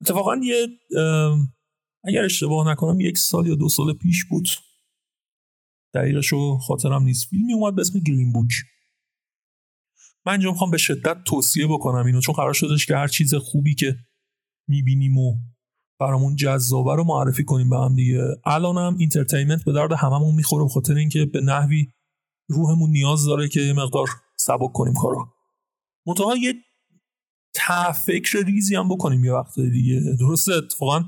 اتفاقا یه اگر اشتباه نکنم یک سال یا دو سال پیش بود. دقیقش رو خاطرم نیست. فیلمی اومد به اسم Green Book. من اینجا می‌خوام به شدت توصیه بکنم اینو چون قرار شدش که هر چیز خوبی که می‌بینیم و برامون جذابه رو معرفی کنیم به هم دیگه. الان هم entertainment به درد هممون می‌خوره خاطر اینکه به نحوی روحمون نیاز داره که یه مقدار سبک کنیم کارو. منتها یه فکر ریزی هم بکنیم یه وقت دیگه. درسته؟ اتفاقا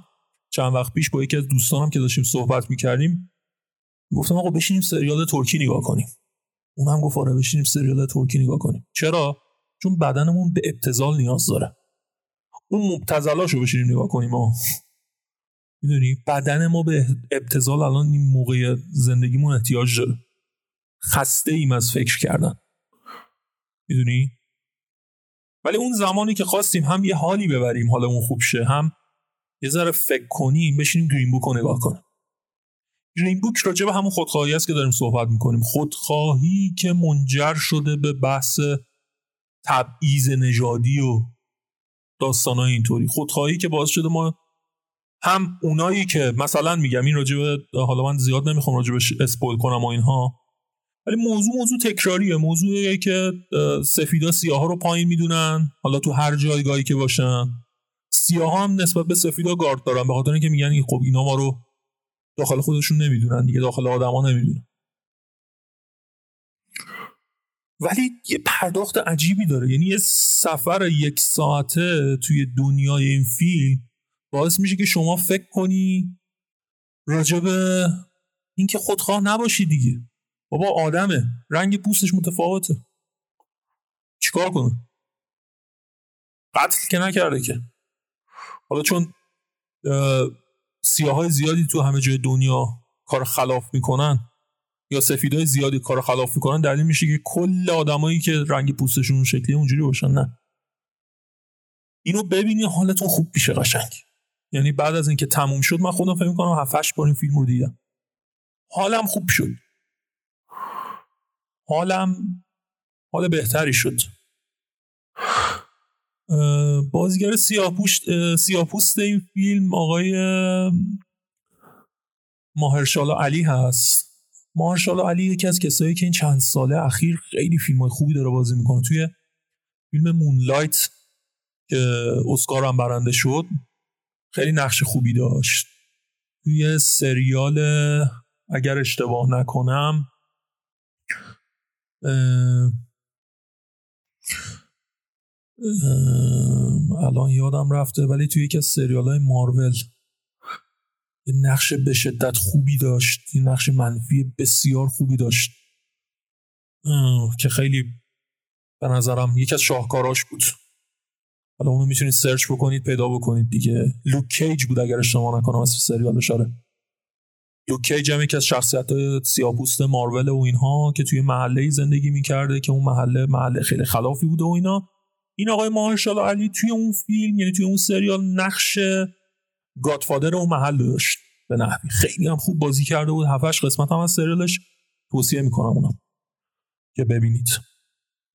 چند وقت پیش با یکی از دوستانم که داشتیم صحبت می‌کردیم گفتم آقا بشینیم سریال ترکی نگاه کنیم. اونم گفت آره بشینیم سریال ترکی نگاه کنیم. چرا؟ چون بدنمون به ابتزال نیاز داره. اون مبتزلاشو بشینیم نگاه کنیم ها می‌دونی؟ بدن ما به ابتزال الان این موقع زندگیمون احتیاج داره. خسته ایم از فکر کردن. می‌دونی؟ ولی اون زمانی که خواستیم هم یه حالی ببریم حالا اون خوب شه هم یه ذره فکر کنیم بشینیم گرین بوک رو نگاه کنیم. گرین بوک راجع به همون خودخواهی است که داریم صحبت می‌کنیم. خودخواهی که منجر شده به بحث تبعیض نژادی و داستانهای اینطوری. خودخواهی که باعث شده ما هم اونایی که مثلا میگم این راجع به حالا من زیاد نمی‌خوام راجع به اسپول کنم و اینها ولی موضوع موضوع تکراریه. موضوعیه که سفیدا سیاه ها رو پایین می‌دونن. حالا تو هر جایگاهی که باشن. سیاه هم نسبت به سفیدا گارد دارن. به خاطر اینکه میگن خب اینا ما رو داخل خودشون نمی‌دونن دیگه داخل آدما نمی‌دونن. ولی یه پرداخت عجیبی داره. یعنی یه سفر یک ساعته توی دنیای این فیلم باعث میشه که شما فکر کنی راجب اینکه خودخواه نباشی دیگه. بابا آدمه. رنگ پوستش متفاوته. چیکار کنه قتل که نکرده که. حالا چون سیاه های زیادی تو همه جای دنیا کار خلاف می‌کنن یا سفیدای زیادی کار خلاف می‌کنن دلیل میشه که کل آدمایی که رنگ پوستشون شکلی اونجوری باشن نه. اینو ببینی حالتون خوب میشه قشنگ. یعنی بعد از اینکه تموم شد من خودم فکر می‌کنم 7 بار این فیلم رو دیدم. حالم خوب شد. حالم حال بهتری شد. بازیگر سیاپوست این فیلم آقای ماهرشالا علی هست. ماهرشالا علی یکی از کسایی که این چند ساله اخیر خیلی فیلم های خوبی داره بازی می‌کنه. توی فیلم مونلایت که اسکار هم برنده شد خیلی نقش خوبی داشت. توی سریال اگر اشتباه نکنم الان یادم رفته ولی توی یکی از سریال های مارول یه نقش به شدت خوبی داشت یه نقش منفی بسیار خوبی داشت. که خیلی به نظرم یکی از شاهکاراش بود. حالا اونو می‌تونید search بکنید پیدا بکنید دیگه. Luke Cage بود اگر اشتباه نکنم اسم سریال آره. Luke Cage هم یکی از شخصیت سیاپوست مارول و اینها که توی محله زندگی می‌کرده که اون محله محله خیلی خلافی بوده و اینا. این آقای ماهرشالا علی توی اون فیلم یعنی توی اون سریال نقش godfather اون محل داشت. به نحوی خیلی هم خوب بازی کرده بود. هفتش قسمت هم از سریالش توصیه می‌کنم اونم که ببینید.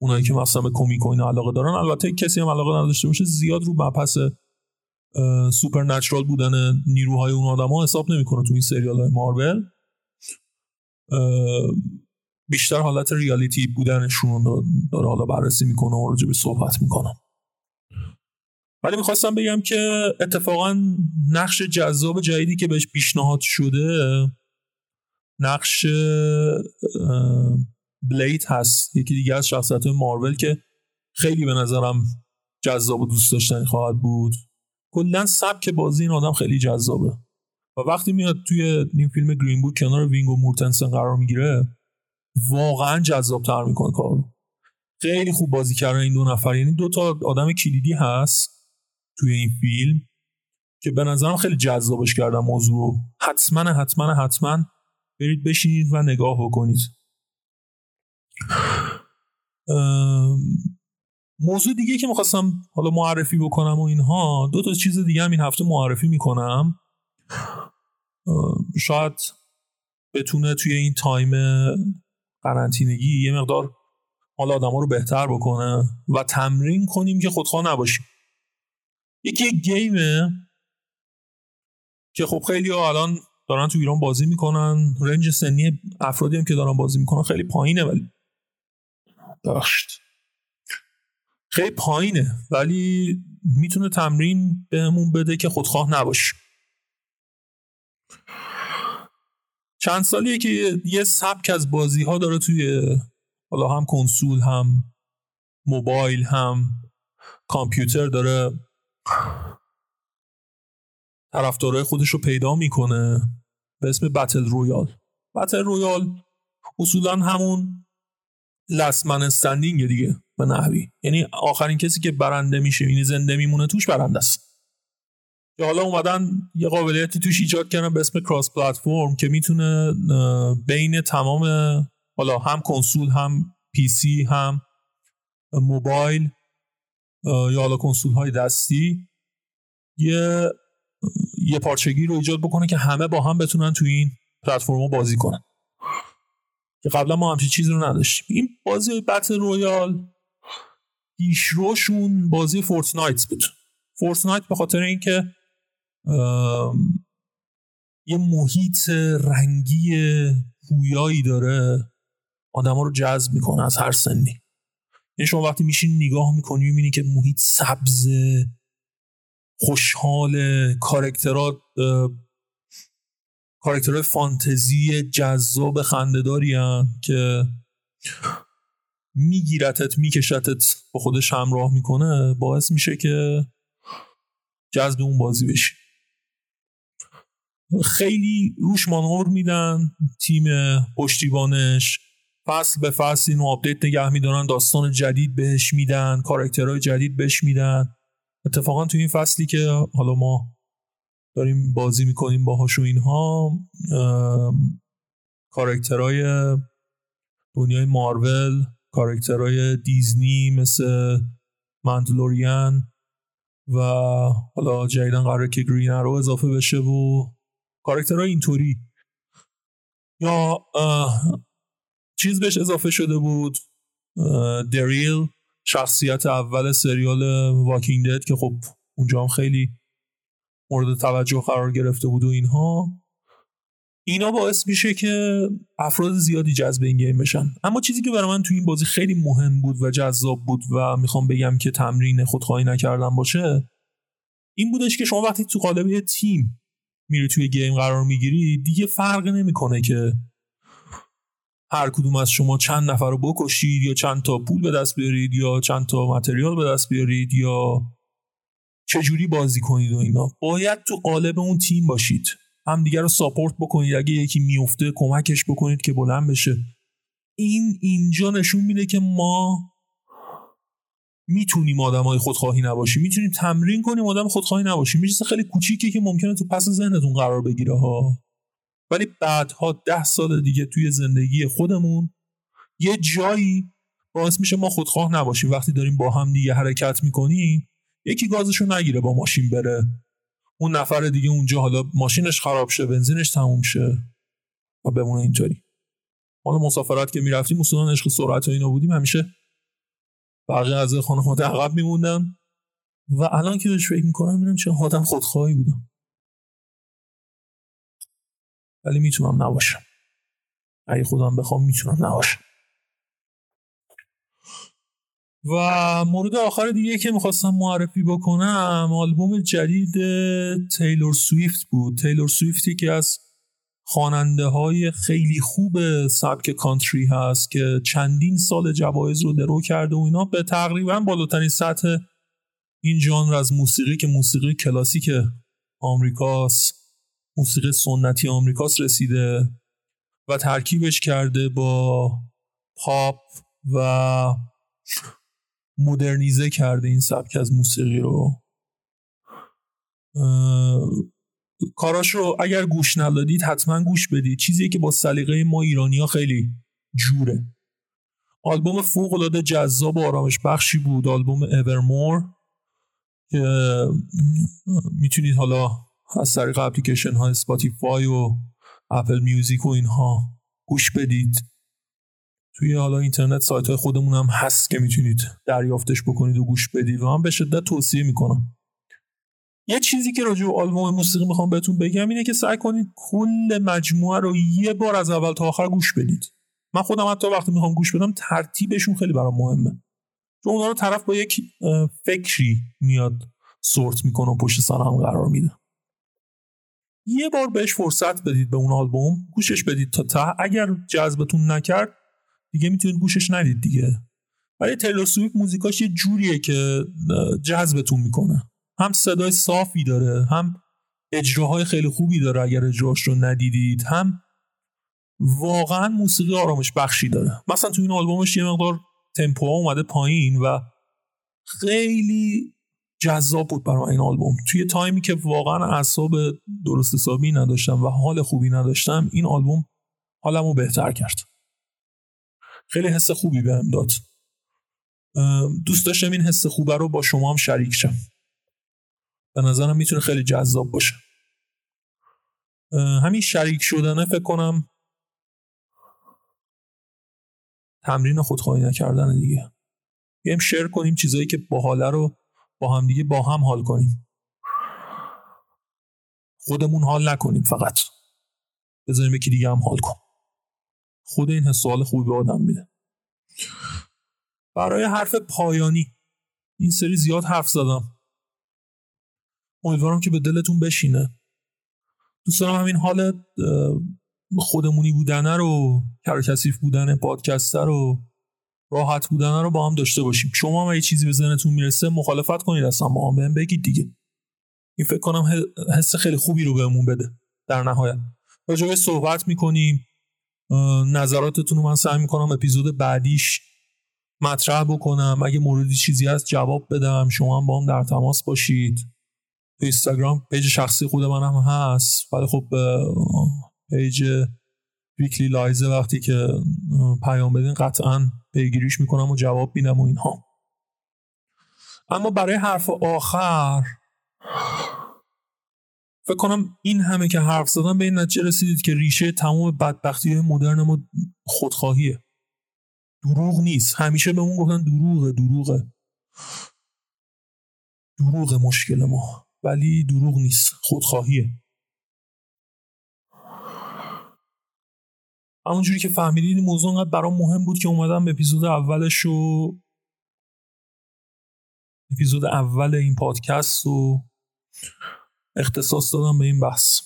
اونایی که مثلا به کمیک و اینا علاقه دارن البته کسی هم علاقه نداشته باشه زیاد رو مبحث سوپر نچرال بودن نیروهای اون آدما حساب نمی‌کنه تو این سریال های مارول بیشتر حالت ریالیتی بودنشون داره حالا بررسی می‌کنه و راجع به صحبت می‌کنم ولی می‌خواستم بگم که اتفاقا نقش جذاب جدیدی که بهش پیشنهاد شده نقش بلیت هست. یکی دیگه از شخصیت مارول که خیلی به نظرم جذاب و دوست داشتنی خواهد بود. کلا سبک بازی این آدم خیلی جذابه. و وقتی میاد توی این فیلم گرین بود کنار وینگ و مورتنسن قرار می‌گیره واقعا جذاب تر می‌کنه کارو. خیلی خوب بازی کردن این دو نفر. یعنی دو تا آدم کلیدی هست توی این فیلم که به نظرم خیلی جذابش کردم موضوع حتما حتما حتما برید بشینید و نگاه بکنید. موضوع دیگه که می‌خواستم حالا معرفی بکنم و اینها دو تا چیز دیگه هم این هفته معرفی می‌کنم. شاید بتونه توی این تایم قرنطینگی یه مقدار حالا آدم رو بهتر بکنه و تمرین کنیم که خودخواه نباشیم. یکی گیمه که خب خیلی ها الان دارن تو ایران بازی می‌کنن. رنج سنی افرادی هم که دارن بازی می‌کنن خیلی پایینه ولی. داشت خیلی پایینه ولی می‌تونه تمرین بهمون بده که خودخواه نباشیم چند سالیه که یه سبک از بازی ها داره توی حالا هم کنسول هم موبایل هم کامپیوتر داره. طرفدارای خودش رو پیدا می‌کنه به اسم battle royale battle royale اصولا همون last man standing دیگه. به نحوی. یعنی آخرین کسی که برنده میشه یعنی زنده میمونه توش برنده است. که حالا اومدن یه قابلیتی توش ایجاد کردن به اسم cross platform که می‌تونه بین تمام حالا هم کنسول هم PC هم موبایل یا حالا کنسول های دستی یه یه پارچگی رو ایجاد بکنه که همه با هم بتونن تو این پلتفرم بازی کنن. که قبلا ما همچین چیزی رو نداشتیم. این بازی battle royale پیشروشون بازی Fortnite بود. Fortnite به خاطر اینکه یه محیط رنگی پویایی داره آدما رو جذب می‌کنه از هر سنی. یعنی شما وقتی میشین نگاه می‌کنی می‌بینی که محیط سبز خوشحال کارکترات کارکترهای فانتزی جذاب خندهداری که میگیرتت میکشتت با خودش همراه می‌کنه باعث میشه که جذب اون بازی بشی. خیلی روش مانور میدن تیم پشتیبانش. فصل به فصل اینو آپدیت نگه میدارن داستان جدید بهش میدن کارکترهای جدید بهش میدن. اتفاقا تو این فصلی که حالا ما داریم بازی می‌کنیم باهاش و اینها کارکترهای دنیای مارول کارکترهای دیزنی مثل مندلوریان و حالا جدیدن قراره که گرین رو اضافه بشه و کارکترهای اینطوری. یا چیز بهش اضافه شده بود دریل شخصیت اول سریال واکینگ دد که خب اونجا هم خیلی مورد توجه قرار گرفته بود و اینها. اینا باعث میشه که افراد زیادی جذب این گیم بشن. اما چیزی که برای من تو این بازی خیلی مهم بود و جذاب بود و می‌خوام بگم که تمرین خودخواهی نکردن باشه این بودش که شما وقتی تو قالب تیم میری توی گیم قرار می‌گیری دیگه فرق نمی‌کنه که هر کدوم از شما چند نفر رو بکشید یا چند تا پول به دست بیارید یا چند تا متریال به دست بیارید یا چجوری بازی کنید و اینا. باید تو قالب اون تیم باشید. همدیگه رو ساپورت بکنید. اگه یکی میفته کمکش بکنید که بلند بشه. این اینجا نشون میده که ما می‌تونیم آدم های خودخواهی نباشیم. می‌تونیم تمرین کنیم آدم خودخواهی نباشیم. میشه خیلی کوچیکه که ممکنه تو پس ذهنتون قرار بگیره ها. ولی بعدها ده سال دیگه توی زندگی خودمون یه جایی باعث میشه ما خودخواه نباشیم. وقتی داریم با هم دیگه حرکت می‌کنیم یکی گازشو نگیره با ماشین بره. اون نفر دیگه اونجا حالا ماشینش خراب شه بنزینش تموم شه و بمونه اینطوری. حالا مسافرت که می‌رفتیم اصولا عشق سرعت و اینا بودیم همیشه بقیه از خانواده عقب میموندن و الان که بهش فکر می‌کنم می‌بینم چه آدم خودخواهی بودم. ولی می‌تونم نباشم. اگه خودم بخوام می‌تونم نباشم. و مورد آخر دیگه که می‌خواستم معرفی بکنم آلبوم جدید تیلور سویفت بود. تیلور سویفتی که از خواننده های خیلی خوب سبک کانتری هست که چندین سال جوایز رو درو کرده و اینا. به تقریبا بالاترین سطح این ژانر از موسیقی که موسیقی کلاسیک آمریکاست موسیقی سنتی آمریکاست رسیده و ترکیبش کرده با پاپ و مدرنیزه کرده این سبک از موسیقی رو. کاراش رو اگر گوش ندادید حتما گوش بدید. چیزی که با سلیقه ما ایرانی ها خیلی جوره. آلبوم فوق العاده جذاب و آرامش بخشی بود. آلبوم Evermore که می‌تونید حالا از طریق اپلیکیشن های Spotify و Apple Music و اینها گوش بدید. توی حالا اینترنت سایت های خودمون هم هست که می‌تونید دریافتش بکنید و گوش بدید و من به شدت توصیه می‌کنم. یه چیزی که راجع به آلبوم موسیقی می‌خوام بهتون بگم اینه که سعی کنید کل مجموعه رو یه بار از اول تا آخر گوش بدید. من خودم حتی وقتی می‌خوام گوش بدم ترتیبشون خیلی برام مهمه. چون اونا رو طرف با یک فکری میاد سورت می‌کنه و پشت سر هم قرار میده. یه بار بهش فرصت بدید به اون آلبوم گوشش بدید تا ته. اگر جذبتون نکرد دیگه می‌تونید گوشش ندید دیگه. ولی تیلور سویفت موزیکاش یه جوریه که جذبتون می‌کنه. هم صدای صافی داره هم اجراهای خیلی خوبی داره اگر اجراش رو ندیدید هم واقعا موسیقی آرامش بخشی داره. مثلا تو این آلبومش یه مقدار تمپو اومده پایین و خیلی جذاب بود برای این آلبوم. توی تایمی که واقعا اعصاب درست حسابی نداشتم و حال خوبی نداشتم این آلبوم حالمو بهتر کرد. خیلی حس خوبی بهم داد. دوست داشتم این حس خوبه رو با شما هم شریک شم. به نظرم می‌تونه خیلی جذاب باشه. همین شریک شدنه فکر کنم تمرین خودخواهی نکردن دیگه. بیایم شیر کنیم چیزایی که باحاله رو با هم دیگه با هم حال کنیم. خودمون حال نکنیم فقط. بذاریم یکی دیگه هم حال کن خود این حس حال خوبی به آدم میده. برای حرف پایانی. این سری زیاد حرف زدم. امیدوارم که به دلتون بشینه. دوست دارم همین حال خودمونی بودنه رو کرکسیف بودن پادکسته رو راحت بودن رو با هم داشته باشیم. شما هم یه چیزی به ذهنتون می‌رسه مخالفت کنید اصلا با هم بهم بگید دیگه. این فکر کنم حس خیلی خوبی رو بهمون بده در نهایت. راجبه صحبت می‌کنیم. نظراتتون رو من سعی می‌کنم اپیزود بعدیش مطرح بکنم. اگه موردی چیزی هست جواب بدم. شما هم با هم در تماس باشید. تو اینستاگرام پیج شخصی خود من هم هست. ولی خب پیج Weekly Lies ه وقتی که پیام بدین قطعا پیگیریش می‌کنم و جواب میدم و اینها. اما برای حرف آخر فکر کنم این همه که حرف زدم به این نتیجه رسیدید که ریشه تمام بدبختی های مدرن ما خودخواهیه. دروغ نیست. همیشه به اون گفتن دروغه دروغه. دروغ مشکل ما. ولی دروغ نیست. خودخواهیه. همونجوری که فهمیدید این موضوع انقدر برام مهم بود که اومدم اپیزود اولش رو اپیزود اول این پادکست رو اختصاص دادم به این بحث.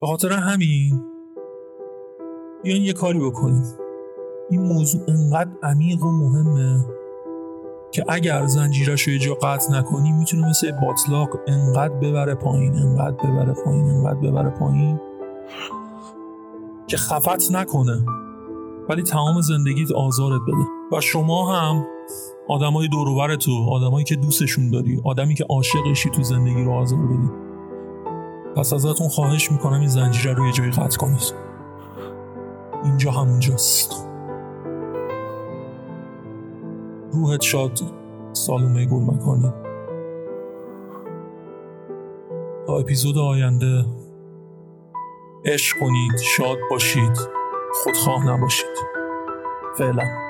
به خاطر همین بیاین یه کاری بکنیم. این موضوع انقدر عمیق و مهمه که اگر زنجیرش رو یه جا قطع نکنیم می‌تونه مثل باطلاق انقدر ببره پایین انقدر ببره پایین انقدر ببره پایین که خفت نکنه. ولی تمام زندگیت آزارت بده. و شما هم آدمای دوروبر تو آدمایی که دوستشون داری آدمی که عاشقشی تو زندگی رو آزار بدی. پس ازتون خواهش می‌کنم این زنجیره رو یه جایی قطع کنید. اینجا همونجاست. روحت شاد سالومه گل مکانی تا اپیزود آینده عشق کنید شاد باشید خودخواه نباشید. فعلا.